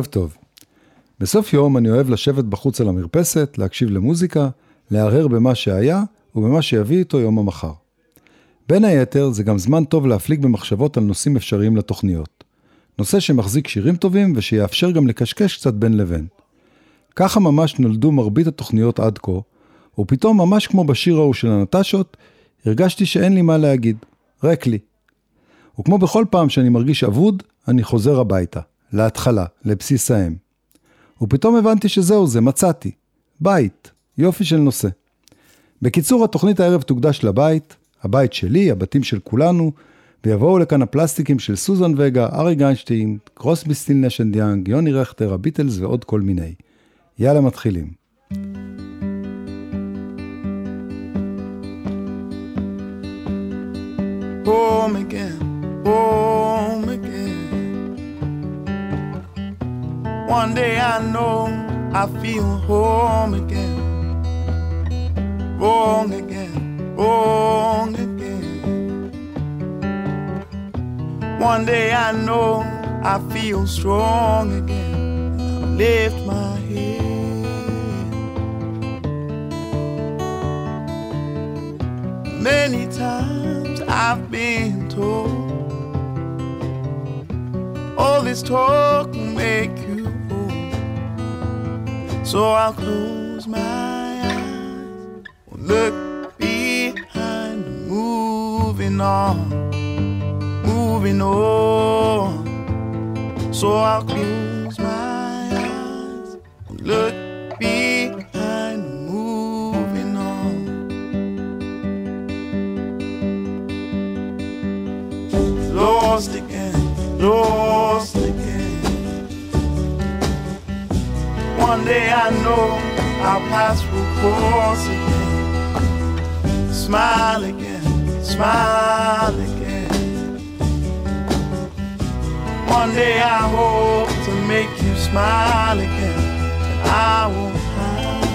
ערב טוב. בסוף יום אני אוהב לשבת בחוץ על המרפסת, להקשיב למוזיקה, להרהר במה שהיה ובמה שיביא איתו יום המחר. בין היתר, זה גם זמן טוב להפליג במחשבות על נושאים אפשריים לתוכניות. נושא שמחזיק שירים טובים ושיאפשר גם לקשקש קצת בין לבין. ככה ממש נולדו מרבית התוכניות עד כה, ופתאום ממש כמו בשיר ההוא של הנטשות, הרגשתי שאין לי מה להגיד, ריק לי. וכמו בכל פעם שאני מרגיש אבוד, אני חוזר הביתה, להתחלה, לבסיס האם. ופתאום הבנתי שזהו זה, מצאתי. בית, יופי של נושא. בקיצור, התוכנית הערב תוקדש לבית, הבית שלי, הבתים של כולנו, ויבואו לכאן הפלסטיקים של סוזן וגה, אריק איינשטיין, קרוסבי סטיל נשן דיאנג, יוני רכטר, הביטלס ועוד כל מיני. יאללה, מתחילים. Home again, home One day I know I feel home again. Wrong again, wrong again. One day I know I feel strong again. I lift my head. Many times I've been told all this talk will make. So I'll close my eyes, look behind, moving on, moving on. So I'll close Day I know our paths will cross again. Smile again, smile again. One day I hope to make you smile again, and I won't hide.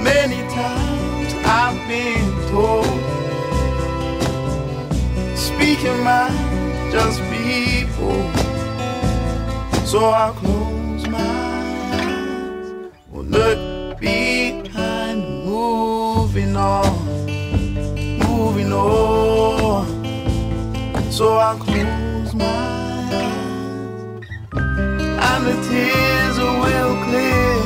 Many times I've been told, speaking mind, just So I'll close my eyes, will look behind, moving on, moving on. So I'll close my eyes, and the tears will clear.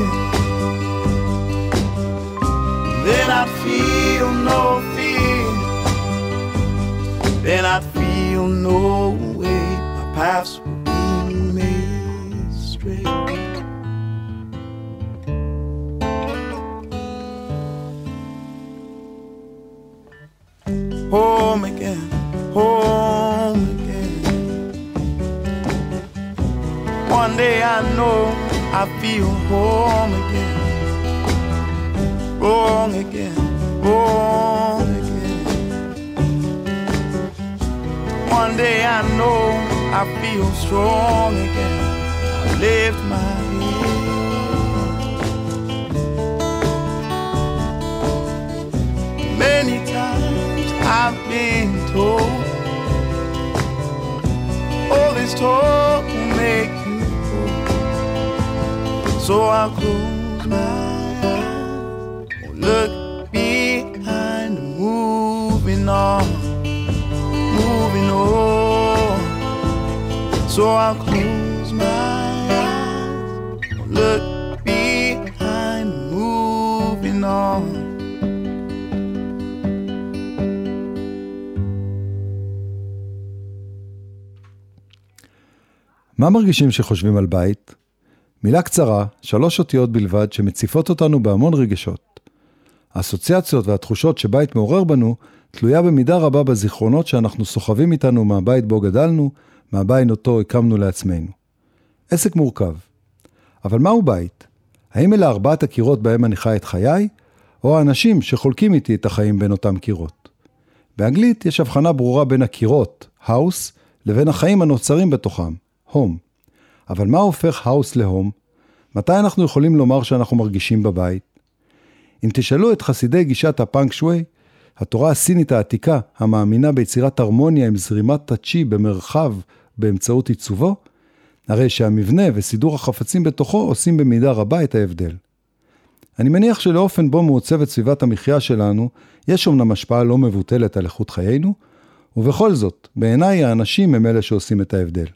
Then I'd feel no fear. Then I'd feel no paths will be made straight. Home again, home again. One day I know I feel home again. Wrong again, wrong again. One day I know I feel strong again. I lift my head. Many times I've been told, all this talk will make you old. So I'll close my eyes, look So I'll close my eyes, look behind, moving on. מה מרגישים שחושבים על בית? מילה קצרה, שלוש אותיות בלבד, שמציפות אותנו בהמון רגשות. האסוציאציות והתחושות שבית מעורר בנו תלויה במידה רבה בזיכרונות שאנחנו סוחבים איתנו מהבית בו גדלנו, מהבית אותו הקמנו לעצמנו. עסק מורכב. אבל מהו בית? האם אלה ארבעת הקירות בהם אני חי את חיי, או האנשים שחולקים איתי את החיים בין אותם קירות? באנגלית יש הבחנה ברורה בין הקירות, house, לבין החיים הנוצרים בתוכם, home. אבל מה הופך house להום? מתי אנחנו יכולים לומר שאנחנו מרגישים בבית? אם תשאלו את חסידי גישת הפאנק שווי, התורה הסינית העתיקה, המאמינה ביצירת הרמוניה עם זרימת הצ'י במרחב באמצעות עיצובו, הרי שהמבנה וסידור החפצים בתוכו עושים במידה רבה את ההבדל. אני מניח שלאופן בו מעוצבת סביבת המחיה שלנו, יש אמנם השפעה לא מבוטלת על איכות חיינו, ובכל זאת, בעיניי האנשים הם אלה שעושים את ההבדל.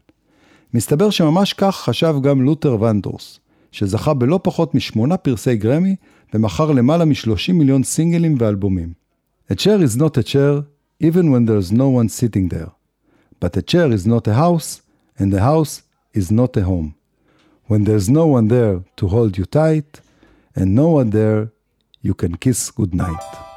מסתבר שממש כך חשב גם לותר ונדורס, שזכה בלא פחות משמונה פרסי גרמי ומכר למעלה מ-30 מיליון סינגלים ואלבומים. A chair is not a chair, even when there's no one sitting there. But a chair is not a house, and a house is not a home. When there's no one there to hold you tight, and no one there, you can kiss goodnight.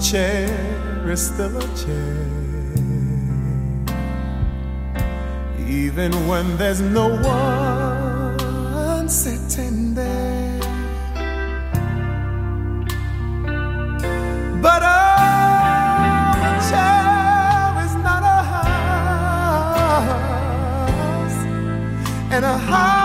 Chair is still a chair. Even when there's no one sitting there. But a chair is not a house, and a house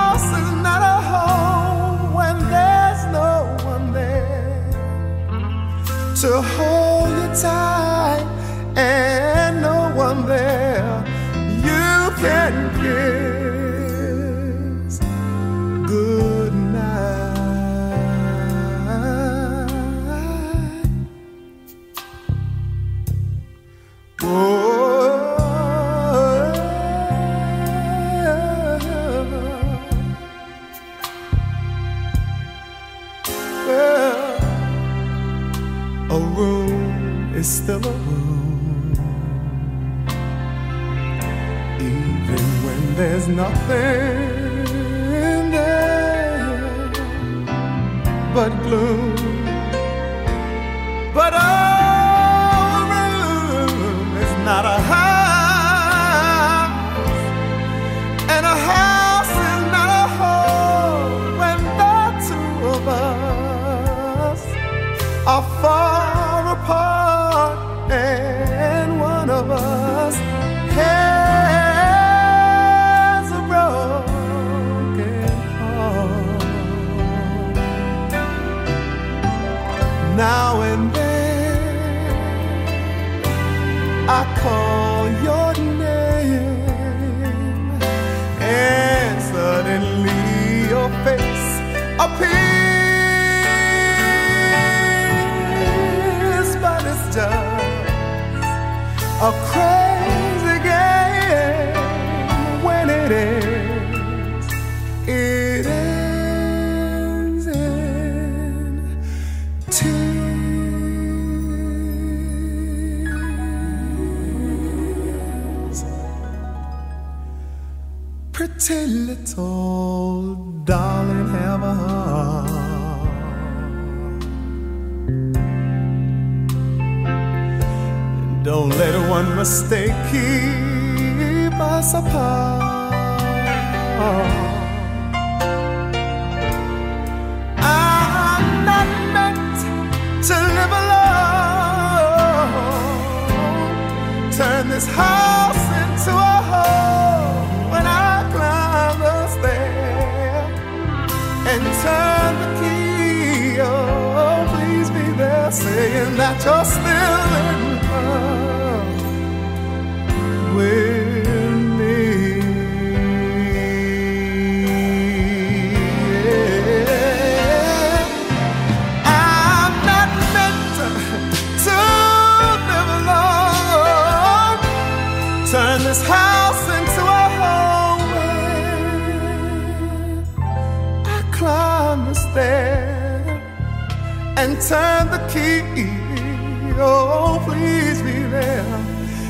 Turn this house into a home I climb the stairs and turn the key. Oh, please be there.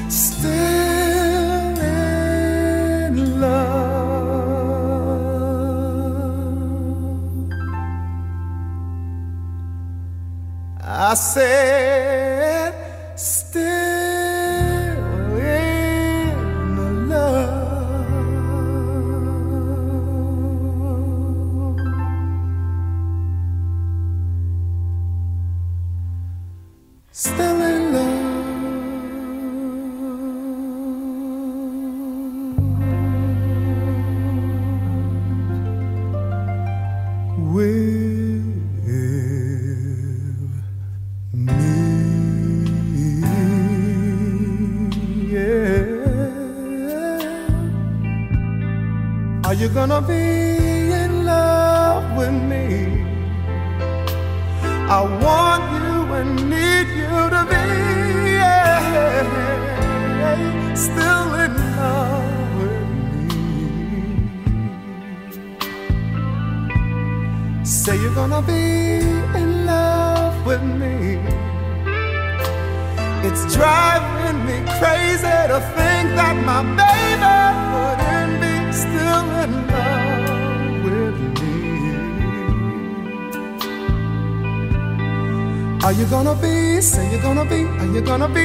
Still in love. I said.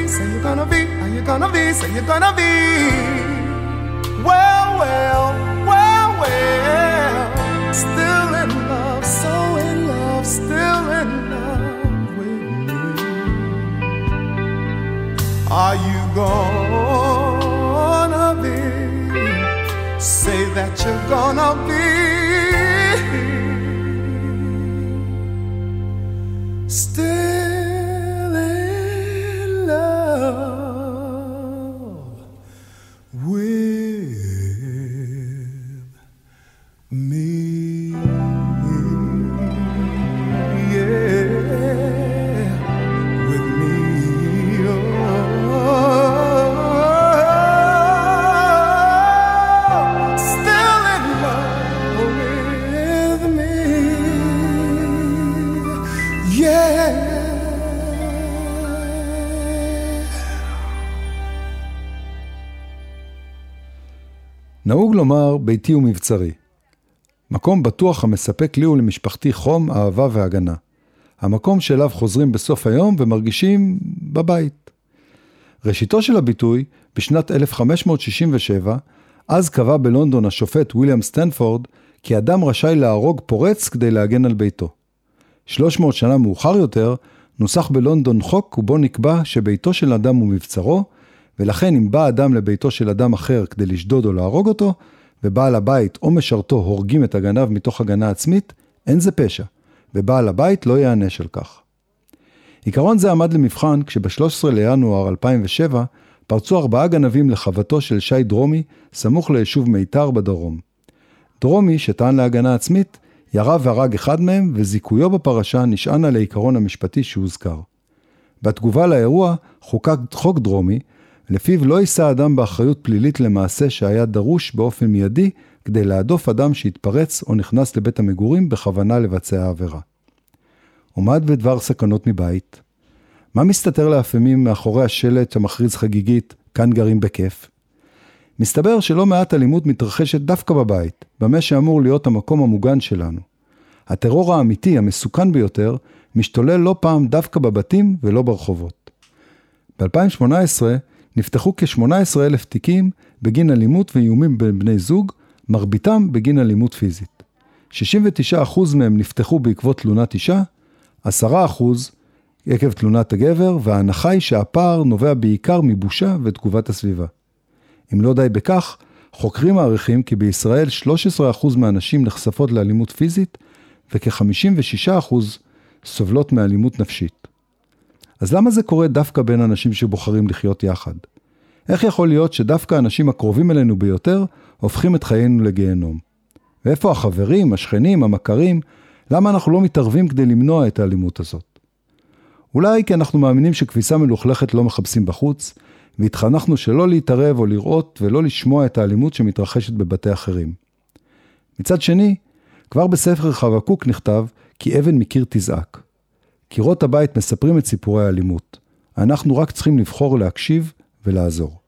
Say you're gonna be. Are you gonna be? Say you're gonna be. Well, well, well, well. Still in love, so in love, still in love with me. Are you gonna be? Say that you're gonna be. לומר ביתי הוא מבצרי. מקום בטוח המספק לי ולמשפחתי חום, אהבה והגנה. המקום שאליו חוזרים בסוף היום ומרגישים בבית. ראשיתו של הביטוי בשנת 1567, אז קבע בלונדון השופט ויליאם סטנפורד כי אדם רשאי להרוג פורץ כדי להגן על ביתו. 300 שנה מאוחר יותר, נוסח בלונדון חוק ובו נקבע שביתו של אדם הוא מבצרו, ולכן אם בא אדם לביתו של אדם אחר כדי לשדוד או להרוג אותו, ובעל הבית או משרתו הורגים את הגנב מתוך הגנה עצמית, אין זה פשע, ובעל הבית לא ייענש על כך. עיקרון זה עמד למבחן כשב-13 לינואר 2007 פרצו ארבעה גנבים לחוותו של שי דרומי, סמוך ליישוב מיתר בדרום. דרומי, שטען להגנה עצמית, ירה והרג אחד מהם, וזיכויו בפרשה נשען על העיקרון המשפטי שהוזכר. בתגובה לאירוע חוקק חוק דרומי, לפיו לא יישא אדם באחריות פלילית למעשה שהיה דרוש באופן מיידי כדי להדוף אדם שהתפרץ או נכנס לבית המגורים בכוונה לבצע עבירה. ומד בדבר סכנות מבית. מה מסתתר לאפמים מאחורי השלט המכריז חגיגית, כאן גרים בכיף? מסתבר שלא מעט אלימות מתרחשת דווקא בבית, במה שאמור להיות המקום המוגן שלנו. הטרור האמיתי, המסוכן ביותר, משתולל לא פעם דווקא בבתים ולא ברחובות. ב-2018 נפתחו כ-18 אלף תיקים בגין אלימות ואיומים בין בני זוג, מרביתם בגין אלימות פיזית. 69% מהם נפתחו בעקבות תלונת אישה, 10% עקב תלונת הגבר, וההנחה היא שהפער נובע בעיקר מבושה ותגובת הסביבה. אם לא די בכך, חוקרים מעריכים כי בישראל 13% מהנשים נחשפות לאלימות פיזית, וכ-56% סובלות מאלימות נפשית. אז למה זה קורה דווקא בין אנשים שבוחרים לחיות יחד? איך יכול להיות שדווקא האנשים הקרובים אלינו ביותר הופכים את חיינו לגיהנום? ואיפה החברים, השכנים, המכרים? למה אנחנו לא מתערבים כדי למנוע את האלימות הזאת? אולי כי אנחנו מאמינים שכביסה מלוכלכת לא מחפשים בחוץ, והתחנכנו שלא להתערב או לראות ולא לשמוע את האלימות שמתרחשת בבתי אחרים. מצד שני, כבר בספר חבקוק נכתב כי אבן מקיר תזעק. קירות הבית מספרים את סיפורי האלימות. אנחנו רק צריכים לבחור להקשיב ולעזור.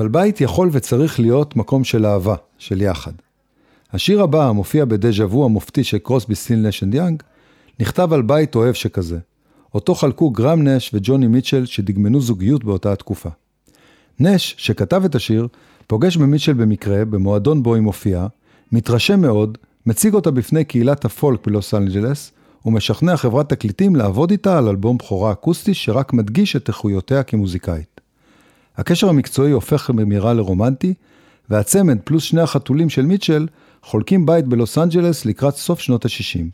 אבל בית יכול וצריך להיות מקום של אהבה, של יחד. השיר הבא, המופיע ב Déjà Vu המופתי של קרוסבי סטילס נש יאנג, נכתב על בית אוהב שכזה. אותו חלקו גרם נש וג'וני מיטשל שדגמנו זוגיות באותה התקופה. נש, שכתב את השיר, פוגש במיטשל במקרה, במועדון בו היא מופיעה, מתרשם מאוד, מציג אותה בפני קהילת הפולק בלוס אנג'לס, ומשכנע חברת תקליטים לעבוד איתה על אלבום בכורה אקוסטי שרק מדגיש את איכויותיה כמוזיקאית. הקשר המקצועי הופך במהרה לרומנטי, והצמד פלוס שני החתולים של מיטשל חולקים בית בלוס אנג'לס לקראת סוף שנות ה-60.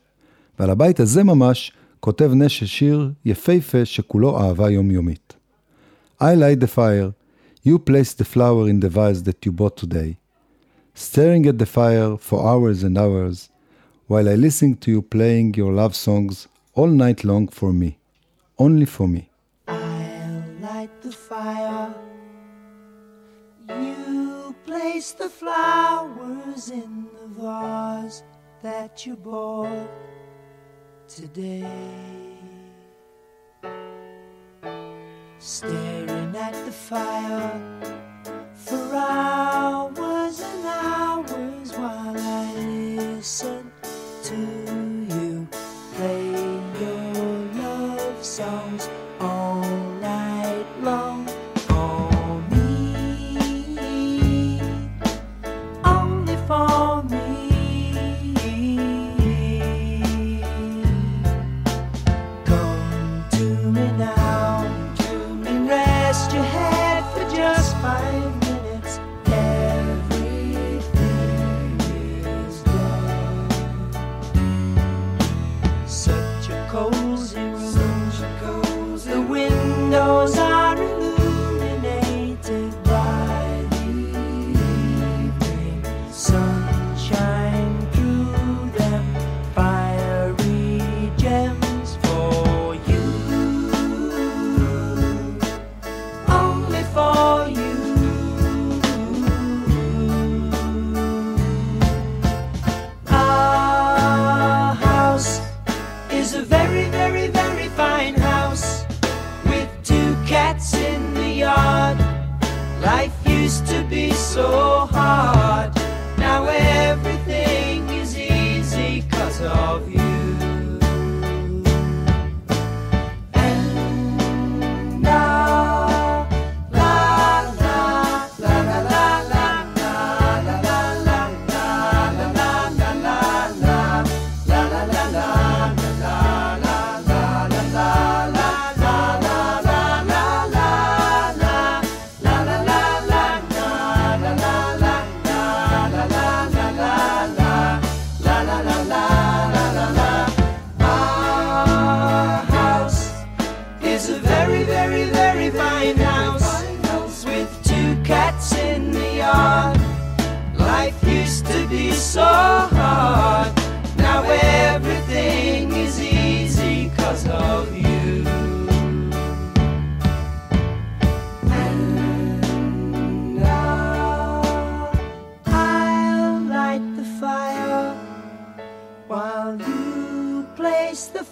ועל הבית הזה ממש כותב נש שיר יפהפה שכולו אהבה יומיומית. I light the fire, you place the flower in the vase that you bought today. Staring at the fire for hours and hours, while I listen to you playing your love songs all night long for me, only for me. Place the flowers in the vase that you bought today. Staring at the fire for hours and hours while I listen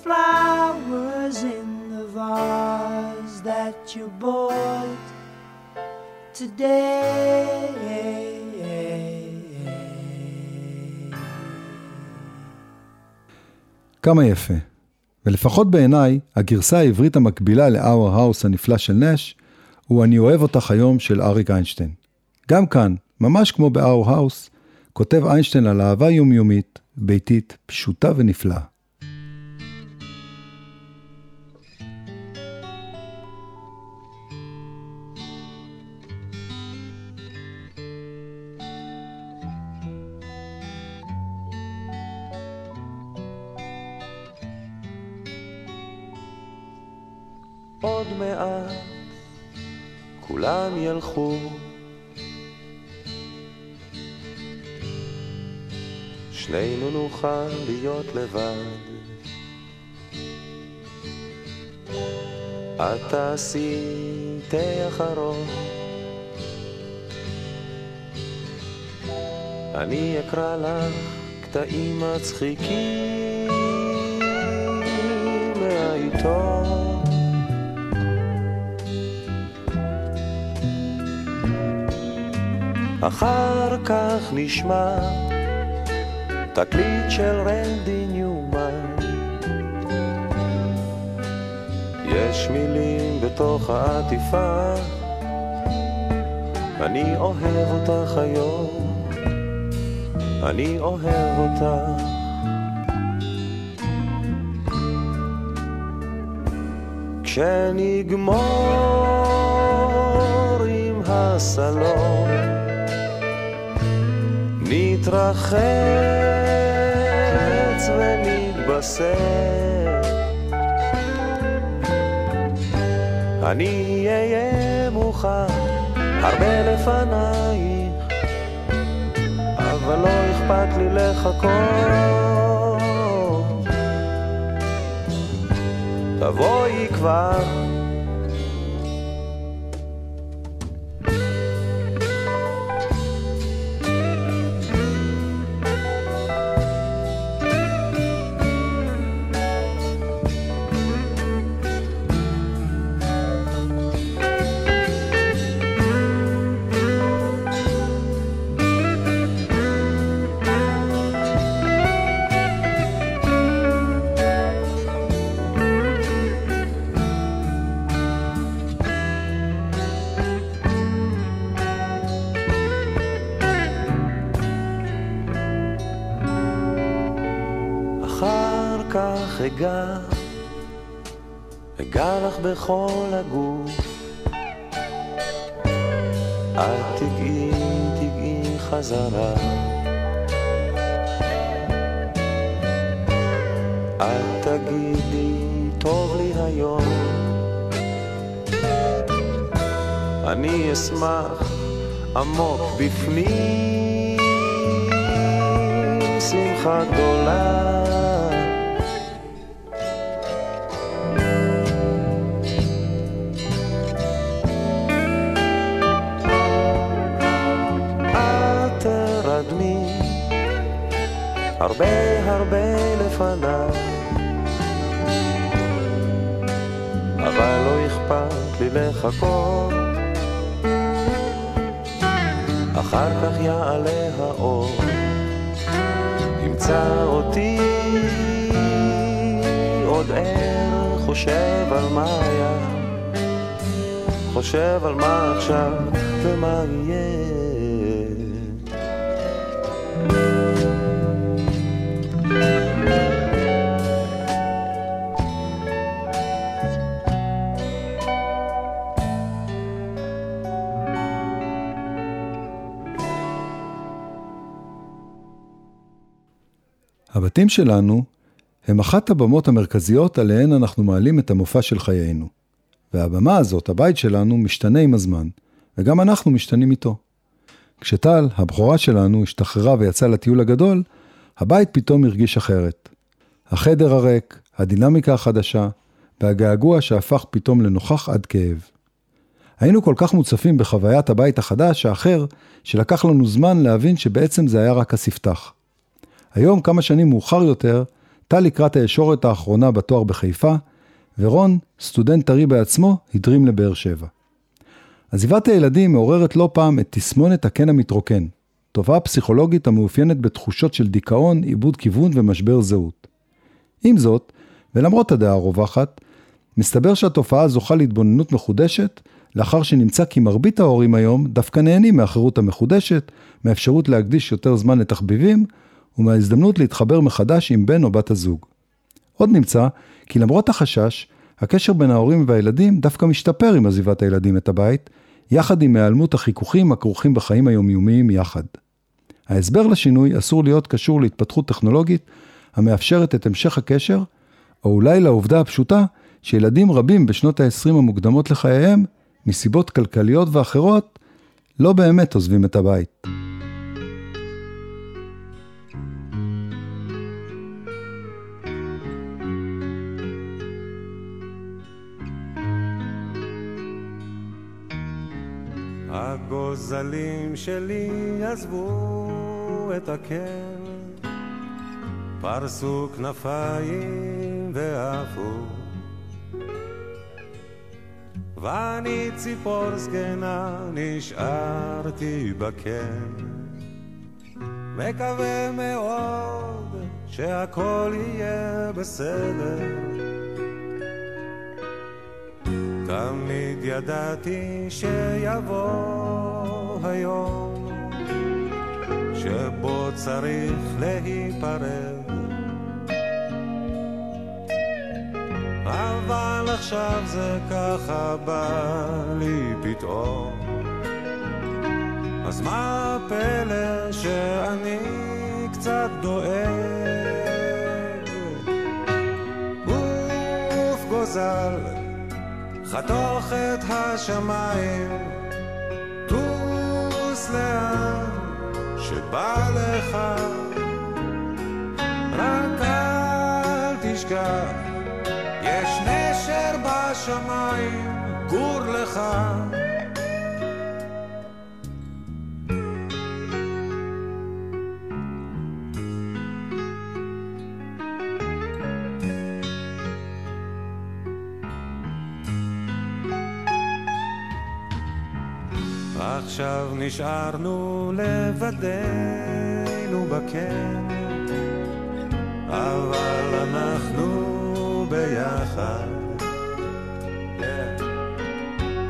flowers in the vase that you bought today. כמה יפה. ולפחות בעיניי, הגרסה העברית המקבילה ל-Our House הנפלא של נש, הוא "אני אוהב אותך היום" של אריק איינשטיין. גם כאן, ממש כמו ב-Our House, כותב איינשטיין על אהבה יומיומית, ביתית, פשוטה ונפלאה. עוד מעט כולם ילכו. שנינו נוכל להיות לבד. את תעשי תה אחרון. אני אקרא לך קטעים מצחיקים מהעיתון. אחר כך נשמע תקליט של רנדי ניומן. יש מילים בתוך העטיפה, אני אוהב אותך היום, אני אוהב אותך. כשנגמור עם הסלון נתרחץ ונתבשר. אני אהיה מוכן הרבה לפנייך, אבל לא אכפת לי לחכות. תבואי כבר אגע, אגע לך בכל הגוף. אל תגעי, תגעי חזרה. אל תגידי, טוב לי היום. אני אשמח עמוק בפנים, שמחה גדולה. הרבה הרבה לפניי, אבל לא אכפת לי לחכות. אחר כך יעלה האור, ימצא אותי עוד ער, חושב על מה היה, חושב על מה עכשיו ומה יהיה. הבתים שלנו הם אחת הבמות המרכזיות עליהן אנחנו מעלים את המופע של חיינו. והבמה הזאת, הבית שלנו, משתנה עם הזמן, וגם אנחנו משתנים איתו. כשטל, הבכורה שלנו, השתחררה ויצאה לטיול הגדול, הבית פתאום הרגיש אחרת. החדר הריק, הדינמיקה החדשה, והגעגוע שהפך פתאום לנוכח עד כאב. היינו כל כך מוצפים בחוויית הבית החדש האחר, שלקח לנו זמן להבין שבעצם זה היה רק הספתח. היום, כמה שנים מאוחר יותר, טל לקראת הישורת האחרונה בתואר בחיפה, ורון, סטודנט טרי בעצמו, הדרים לבאר שבע. עזיבת הילדים מעוררת לא פעם את תסמונת הקן המתרוקן, תופעה פסיכולוגית המאופיינת בתחושות של דיכאון, עיבוד כיוון ומשבר זהות. עם זאת, ולמרות הדעה הרווחת, מסתבר שהתופעה זוכה להתבוננות מחודשת, לאחר שנמצא כי מרבית ההורים היום דווקא נהנים מהחירות המחודשת, מהאפשרות להקדיש יותר זמן לתחביבים, ומההזדמנות להתחבר מחדש עם בן או בת הזוג. עוד נמצא כי למרות החשש, הקשר בין ההורים והילדים דווקא משתפר עם עזיבת הילדים את הבית, יחד עם היעלמות החיכוכים הכרוכים בחיים היומיומיים יחד. ההסבר לשינוי אסור להיות קשור להתפתחות טכנולוגית המאפשרת את המשך הקשר, או אולי לעובדה הפשוטה שילדים רבים בשנות ה-20 המוקדמות לחייהם, מסיבות כלכליות ואחרות, לא באמת עוזבים את הבית. הגוזלים שלי עזבו את הקן, פרסו כנפיים ועפו. ואני ציפור זקנה נשארתי בקן, מקווה מאוד שהכל יהיה בסדר. תמיד ידעתי שיבוא היום שבו צריך להיפרד. אבל עכשיו זה ככה בא לי פתאום. אז מה הפלא שאני קצת דואג? גוף גוזל חתוך את השמיים, לאן שבא לך, רק אל תשכח, יש נשר בשמיים, גור לך. עכשיו נשארנו לבדנו בקן, אבל אנחנו ביחד. כן. Yeah.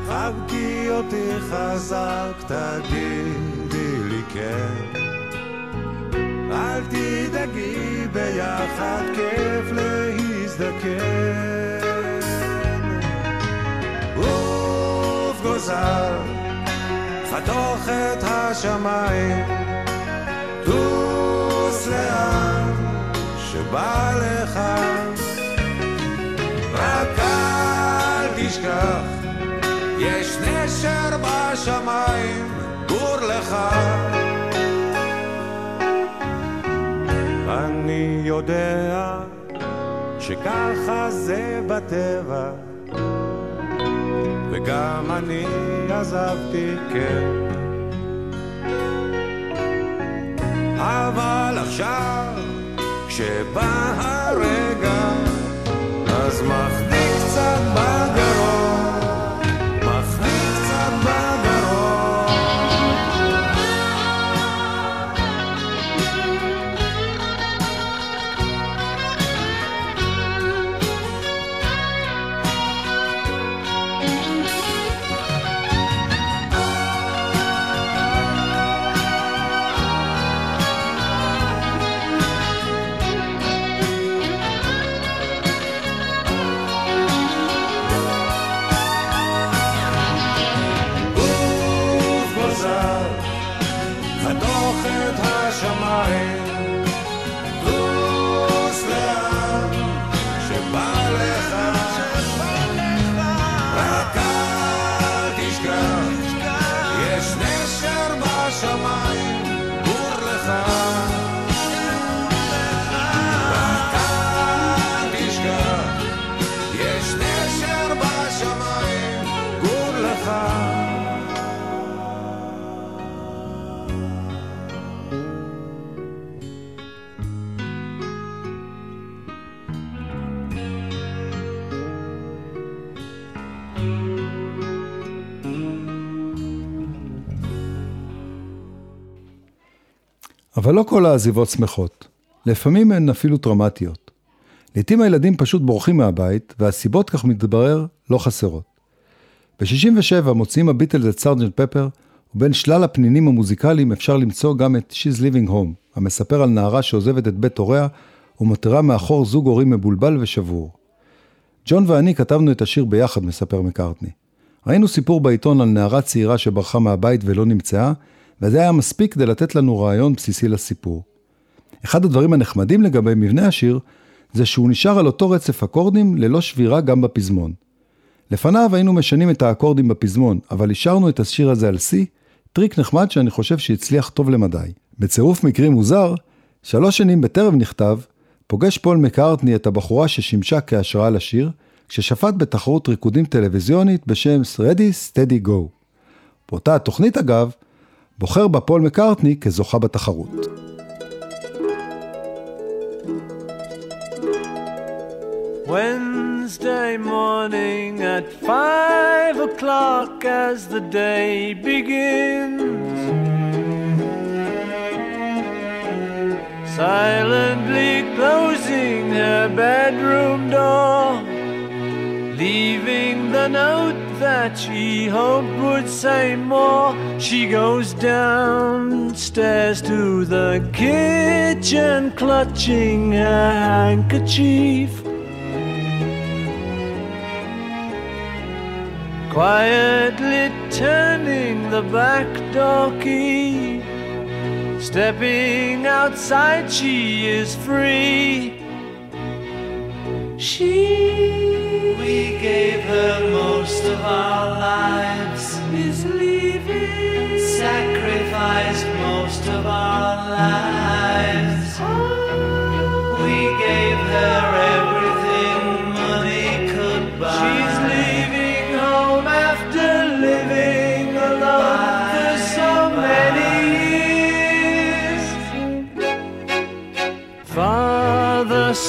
חבקי אותי חזק, תגידי לי כן. אל תדאגי, ביחד כיף להזדקן. אוף גוזר חתוך את השמיים, טוס לאן שבא לך, רק אל תשכח, יש נשר בשמיים, גור לך. אני יודע שככה זה בטבע, וגם אני עזבתי, כן. אבל עכשיו, כשבא הרגע, אז מחדיא קצת בגרון, אבל לא כל העזיבות שמחות. לפעמים הן אפילו טראומטיות. לעתים הילדים פשוט בורחים מהבית, והסיבות, כך מתברר, לא חסרות. ב-67 מוציאים הביטלס את סארג'נט פפר, ובין שלל הפנינים המוזיקליים אפשר למצוא גם את She's Living Home, המספר על נערה שעוזבת את בית הוריה, ומותירה מאחור זוג הורים מבולבל ושבור. ג'ון ואני כתבנו את השיר ביחד, מספר מקארטני. ראינו סיפור בעיתון על נערה צעירה שברחה מהבית ולא נמצאה, וזה היה מספיק כדי לתת לנו רעיון בסיסי לסיפור. אחד הדברים הנחמדים לגבי מבנה השיר, זה שהוא נשאר על אותו רצף אקורדים ללא שבירה גם בפזמון. לפניו היינו משנים את האקורדים בפזמון, אבל השארנו את השיר הזה על C, טריק נחמד שאני חושב שהצליח טוב למדי. בצירוף מקרים מוזר, שלוש שנים בטרם נכתב, פוגש פול מקארטני את הבחורה ששימשה כהשראה לשיר, כששפט בתחרות ריקודים טלוויזיונית בשם Ready Steady Go. באותה התוכנית אגב, בוחר בה פול מקארטני כזוכה בתחרות. Wednesday morning at five o'clock as the day begins. Silently closing her bedroom door, leaving the note that she hoped would say more. She goes downstairs to the kitchen, clutching her handkerchief. Quietly turning the back door key. Stepping outside, she is free. She, we gave her most of our lives, is leaving. Sacrificed most of our lives. Oh. We gave her everything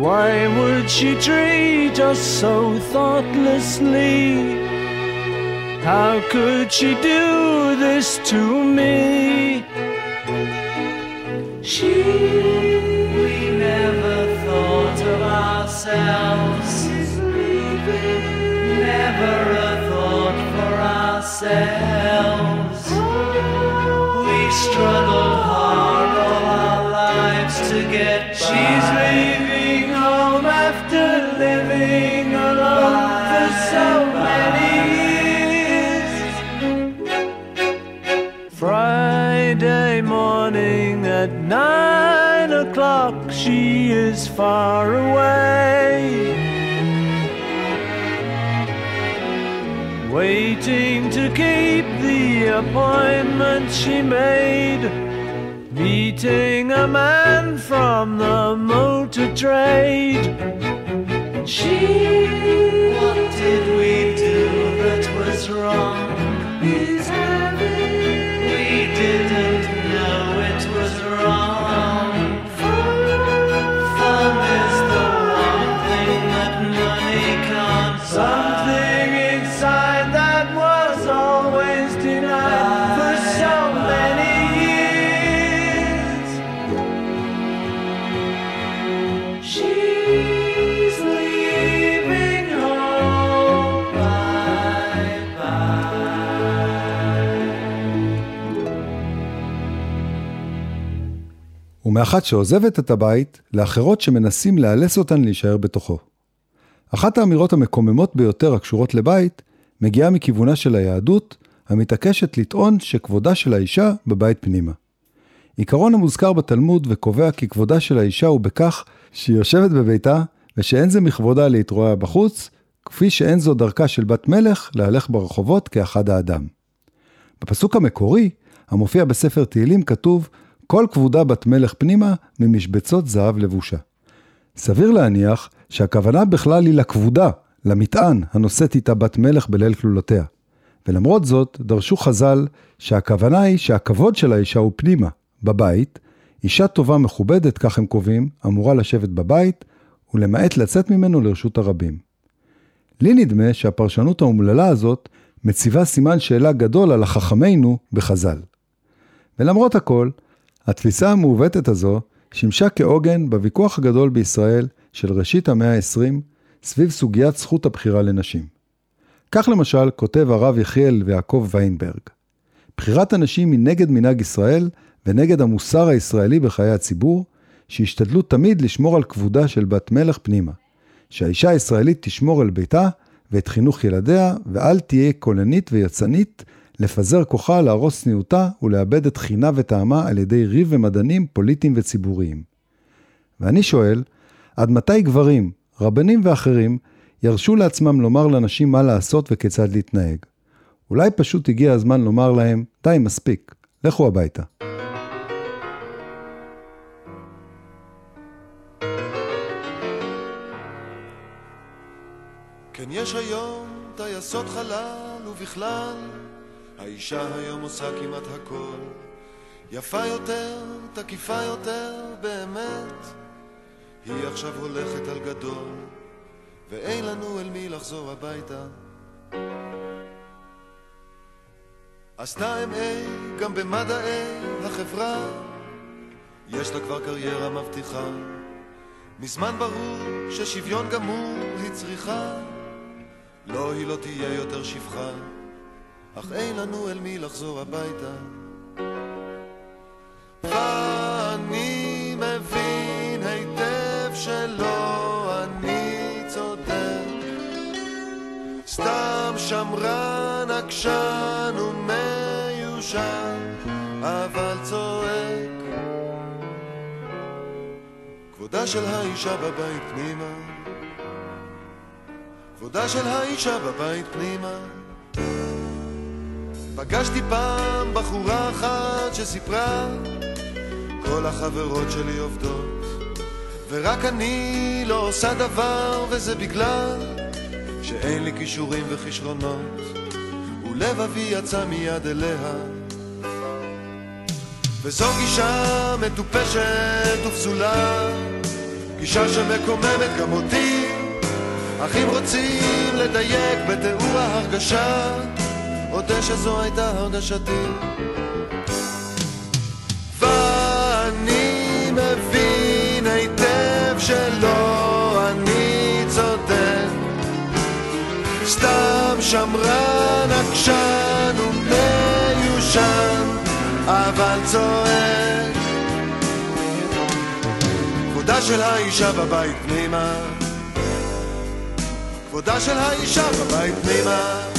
Why would she treat us so thoughtlessly? How could she do this to me? She, we never thought of ourselves. Never a thought for ourselves. We struggled is far away. Waiting to keep the appointment she made. Meeting a man from the motor trade. She, ומאחת שעוזבת את הבית, לאחרות שמנסים לאלס אותן להישאר בתוכו. אחת האמירות המקוממות ביותר הקשורות לבית, מגיעה מכיוונה של היהדות, המתעקשת לטעון שכבודה של האישה בבית פנימה. עיקרון המוזכר בתלמוד וקובע כי כבודה של האישה הוא בכך שהיא יושבת בביתה, ושאין זה מכבודה להתרועע בחוץ, כפי שאין זו דרכה של בת מלך להלך ברחובות כאחד האדם. בפסוק המקורי, המופיע בספר תהילים, כתוב כל כבודה בת מלך פנימה ממשבצות זהב לבושה. סביר להניח שהכוונה בכלל היא לכבודה, למטען הנושאת איתה בת מלך בליל כלולותיה. ולמרות זאת, דרשו חז"ל שהכוונה היא שהכבוד של האישה הוא פנימה, בבית, אישה טובה מכובדת, כך הם קובעים, אמורה לשבת בבית, ולמעט לצאת ממנו לרשות הרבים. לי נדמה שהפרשנות האומללה הזאת מציבה סימן שאלה גדול על החכמינו בחז"ל. ולמרות הכל, התפיסה המעוותת הזו שימשה כעוגן בוויכוח הגדול בישראל של ראשית המאה ה-20 סביב סוגיית זכות הבחירה לנשים. כך למשל כותב הרב יחיאל ויעקב ויינברג: בחירת הנשים היא נגד מנהג ישראל ונגד המוסר הישראלי בחיי הציבור, שהשתדלו תמיד לשמור על כבודה של בת מלך פנימה, שהאישה הישראלית תשמור על ביתה ואת חינוך ילדיה, ואל תהיה קולנית ויצנית לפזר כוחה, להרוס צניעותה ולאבד את חינה וטעמה על ידי ריב ומדענים פוליטיים וציבוריים. ואני שואל, עד מתי גברים, רבנים ואחרים, ירשו לעצמם לומר לנשים מה לעשות וכיצד להתנהג? אולי פשוט הגיע הזמן לומר להם, די, מספיק, לכו הביתה. כן יש היום טייסות חלל ובכלל האישה היום עושה כמעט הכל. יפה יותר, תקיפה יותר, באמת. היא עכשיו הולכת על גדול ואין לנו אל מי לחזור הביתה. עשתה MA גם במדעי החברה. יש לה כבר קריירה מבטיחה. מזמן ברור ששוויון גמור היא צריכה. לא, היא לא תהיה יותר שפחה אך אין לנו אל מי לחזור הביתה. ואני מבין היטב שלא אני צודק. סתם שמרן עקשן ומיושן אבל צועק. כבודה של האישה בבית פנימה. כבודה של האישה בבית פנימה פגשתי פעם בחורה אחת שסיפרה כל החברות שלי עובדות ורק אני לא עושה דבר וזה בגלל שאין לי כישורים וכישרונות ולבבי יצא מיד אליה. וזו גישה מטופשת ופסולה גישה שמקוממת גם אותי. אך אם רוצים לדייק בתיאור ההרגשה אודה שזו הייתה הרגשתי. ואני מבין היטב שלא אני צודק, סתם שמרן עקשן ומיושן, אבל צועק. כבודה של האישה בבית פנימה, כבודה של האישה בבית פנימה.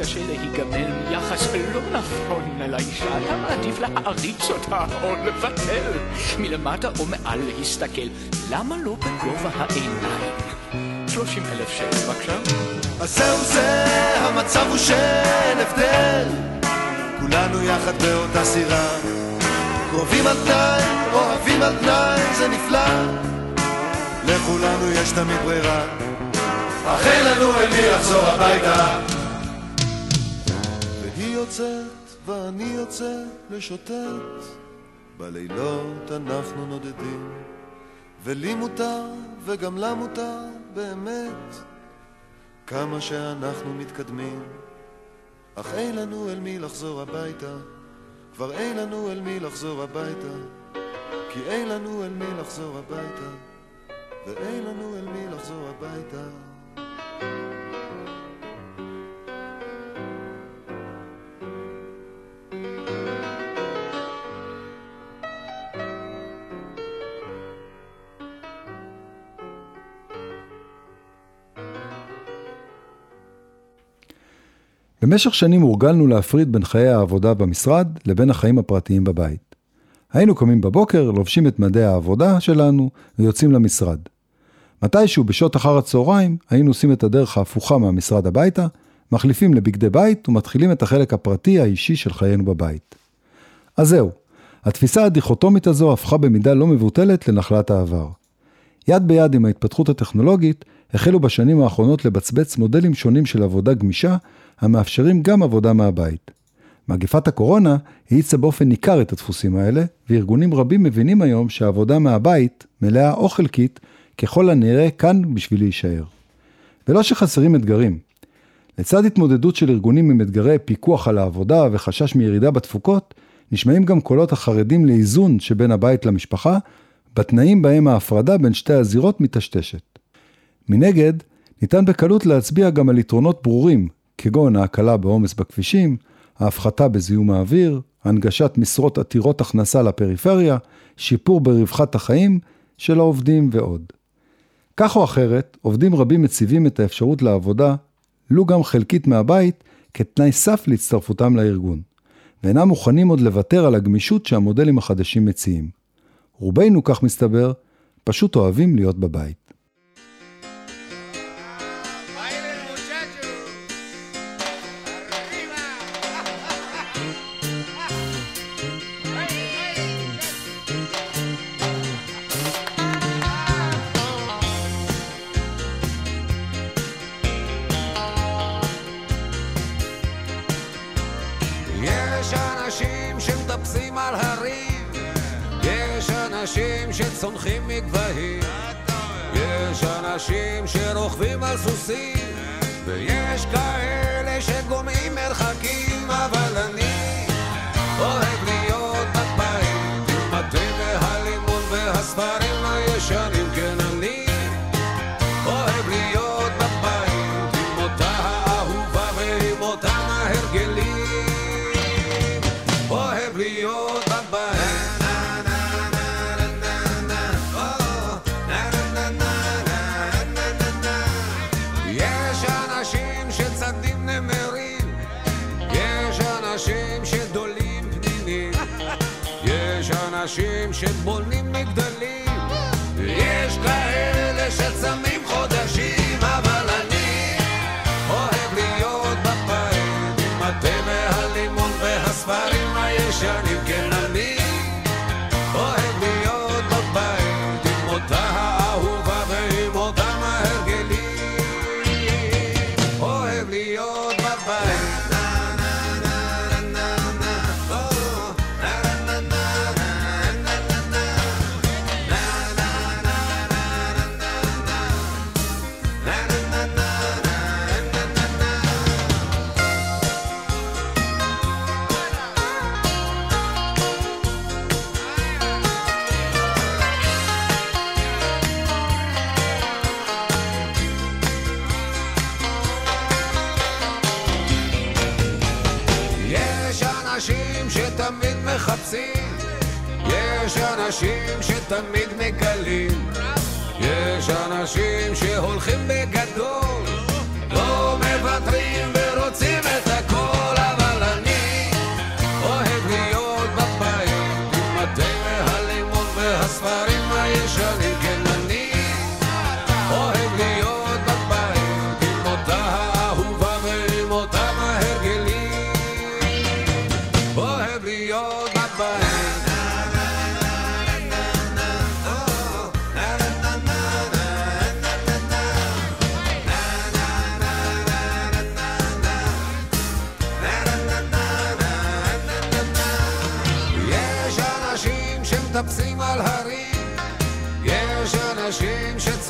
מתקשה להיגמל מיחס לא נכון אל האישה, אתה מעדיף להעריץ אותה או לבטל. מלמטה או מעל להסתכל, למה לא בגובה העיניים? שלושים אלף שקל בבקשה. אז זהו זה, המצב הוא שאין הבדל. כולנו יחד באותה סירה. קרובים על תנאי, אוהבים על תנאי, זה נפלא. לכולנו יש תמיד ברירה. אך אין לנו אל מי לחזור הביתה יוצאת ואני יוצא לשוטט. בלילות אנחנו נודדים ולי מותר וגם לה מותר באמת. כמה שאנחנו מתקדמים, אך אין לנו אל מי לחזור הביתה, כבר אין לנו אל מי לחזור הביתה, כי אין לנו אל מי לחזור הביתה, ואין לנו אל מי לחזור הביתה. במשך שנים הורגלנו להפריד בין חיי העבודה במשרד לבין החיים הפרטיים בבית. היינו קמים בבוקר, לובשים את מדי העבודה שלנו ויוצאים למשרד. מתישהו בשעות אחר הצהריים היינו עושים את הדרך ההפוכה מהמשרד הביתה, מחליפים לבגדי בית ומתחילים את החלק הפרטי האישי של חיינו בבית. אז זהו, התפיסה הדיכוטומית הזו הפכה במידה לא מבוטלת לנחלת העבר. יד ביד עם ההתפתחות הטכנולוגית, החלו בשנים האחרונות לבצבץ מודלים שונים של עבודה גמישה, המאפשרים גם עבודה מהבית. מגפת הקורונה האיצה באופן ניכר את הדפוסים האלה, וארגונים רבים מבינים היום שהעבודה מהבית, מלאה או חלקית, ככל הנראה כאן בשביל להישאר. ולא שחסרים אתגרים. לצד התמודדות של ארגונים עם אתגרי פיקוח על העבודה וחשש מירידה בתפוקות, נשמעים גם קולות החרדים לאיזון שבין הבית למשפחה, בתנאים בהם ההפרדה בין שתי הזירות מטשטשת. מנגד, ניתן בקלות להצביע גם על יתרונות ברורים, כגון ההקלה בעומס בכבישים, ההפחתה בזיהום האוויר, הנגשת משרות עתירות הכנסה לפריפריה, שיפור ברווחת החיים של העובדים ועוד. כך או אחרת, עובדים רבים מציבים את האפשרות לעבודה, לו גם חלקית מהבית, כתנאי סף להצטרפותם לארגון, ואינם מוכנים עוד לוותר על הגמישות שהמודלים החדשים מציעים. רובנו, כך מסתבר, פשוט אוהבים להיות בבית. אנשים שמטפסים על הרים, יש אנשים שצונחים מגבהים, יש אנשים שרוכבים על סוסים, ויש כאלה שגומעים מרחקים, אבל אני אוהב להיות בבית, עם התה והלימון והספרים הישנים, שבונים מגדלים, יש כאלה שצמים חודשים, אנשים שתמיד מחפשים, יש אנשים שתמיד מגלים, יש אנשים שהולכים בגדול, לא מוותרים ורוצים את...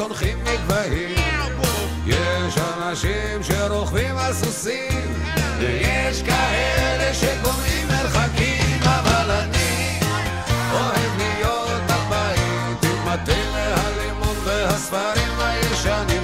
אנשים שצונחים מגבהים, יש אנשים שרוכבים על סוסים, ויש כאלה שגומעים מרחקים, אבל אני אוהב להיות בבית, עם התה והלימון והספרים הישנים,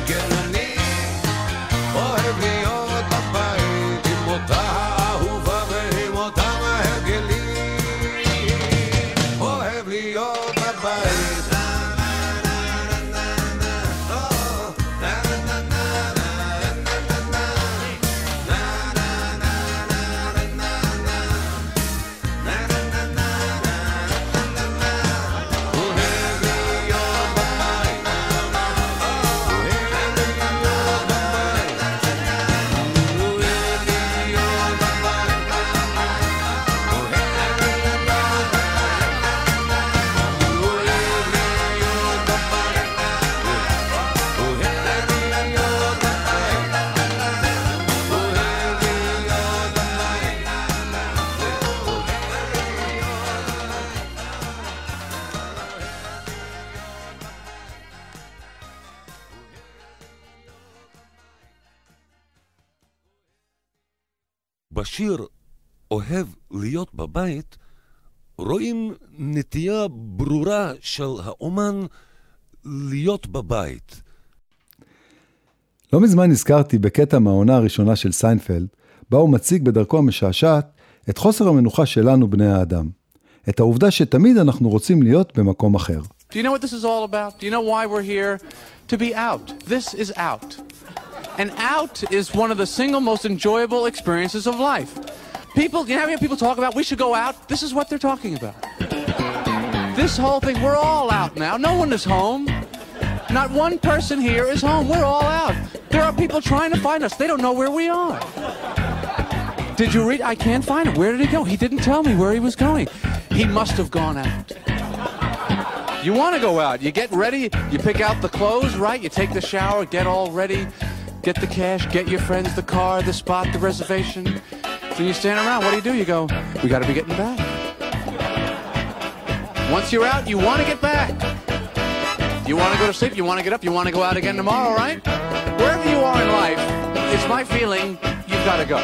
בשיר "אוהב להיות בבית" רואים נטייה ברורה של האומן להיות בבית. לא מזמן נזכרתי בקטע מהעונה הראשונה של סיינפלד, בה הוא מציג בדרכו המשעשעת את חוסר המנוחה שלנו בני האדם. את העובדה שתמיד אנחנו רוצים להיות במקום אחר. Do you know what this is all about? Do you know why we're here? To be out. This is out. And out is one of the single most enjoyable experiences of life. People, you know how people talk about we should go out? This is what they're talking about. This whole thing, we're all out now. No one is home. Not one person here is home. We're all out. There are people trying to find us. They don't know where we are. Did you read? I can't find him. Where did he go? He didn't tell me where he was going. He must have gone out. You want to go out. You get ready. You pick out the clothes, right? You take the shower, get all ready, get the cash, get your friends, the car, the spot, the reservation. So you stand around. What do you do? You go, we got to be getting back. Once you're out, you want to get back. You want to go to sleep, you want to get up, you want to go out again tomorrow, right? Wherever you are in life, it's my feeling you've got to go.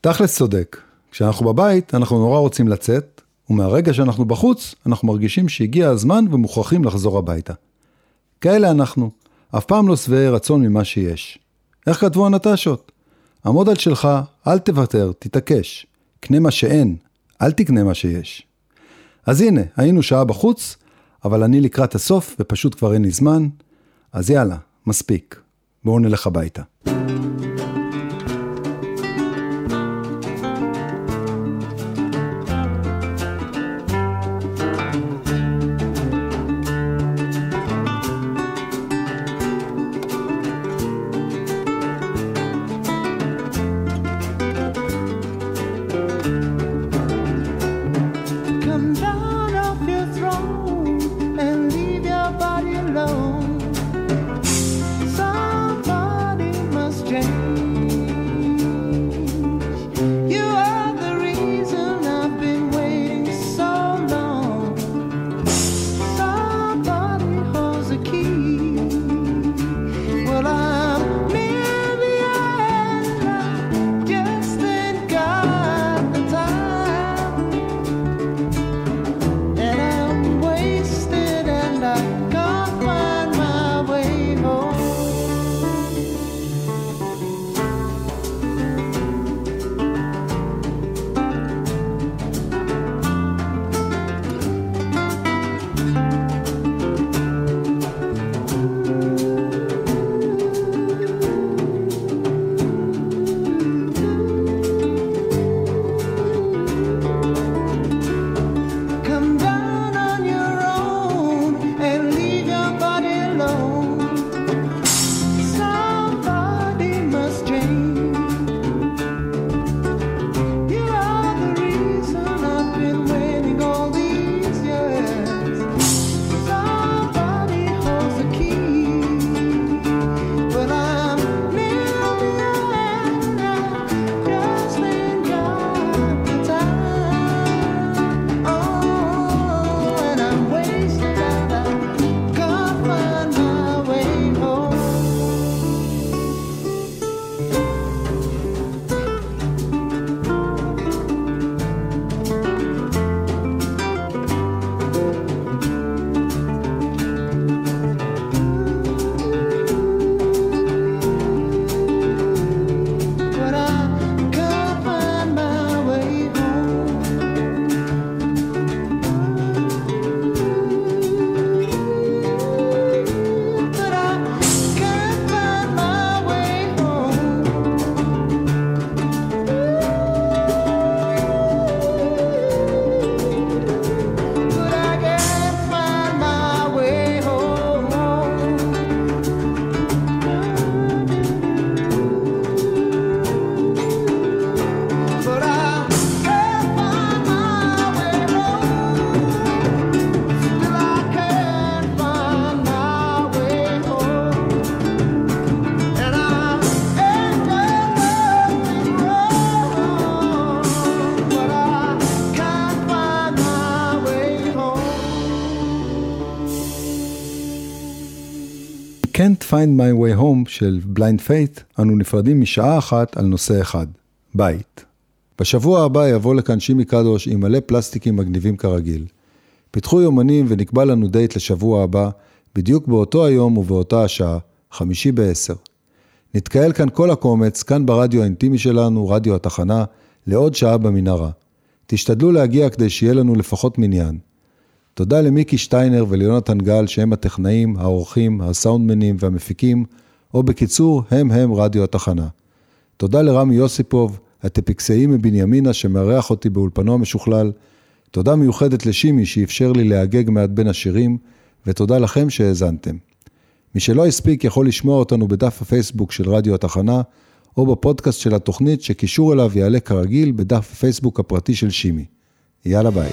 תכלס צודק, כשאנחנו בבית אנחנו נורא רוצים לצאת, ומהרגע שאנחנו בחוץ אנחנו מרגישים שהגיע הזמן ומוכרחים לחזור הביתה. כאלה אנחנו, אף פעם לא שבעי רצון ממה שיש. איך כתבו הנטשות? עמוד על שלך, אל תוותר, תתעקש. קנה מה שאין, אל תקנה מה שיש. אז הנה, היינו שעה בחוץ, אבל אני לקראת הסוף ופשוט כבר אין לי זמן, אז יאללה, מספיק. בואו נלך הביתה. Find My Way Home של Blind Faith, אנו נפרדים משעה אחת על נושא אחד, בית. בשבוע הבא יבוא לכאן שימי קדוש עם מלא פלסטיקים מגניבים כרגיל. פיתחו יומנים ונקבע לנו דייט לשבוע הבא, בדיוק באותו היום ובאותה השעה, חמישי בעשר. נתקהל כאן כל הקומץ, כאן ברדיו האינטימי שלנו, רדיו התחנה, לעוד שעה במנהרה. תשתדלו להגיע כדי שיהיה לנו לפחות מניין. תודה למיקי שטיינר וליונתן גל שהם הטכנאים, העורכים, הסאונדמנים והמפיקים, או בקיצור, הם הם רדיו התחנה. תודה לרמי יוסיפוב, הטפיקסאי מבנימינה שמארח אותי באולפנו המשוכלל. תודה מיוחדת לשימי שאפשר לי להגג מעט בין השירים, ותודה לכם שהאזנתם. מי שלא הספיק יכול לשמוע אותנו בדף הפייסבוק של רדיו התחנה, או בפודקאסט של התוכנית שקישור אליו יעלה כרגיל בדף הפייסבוק הפרטי של שימי. יאללה ביי.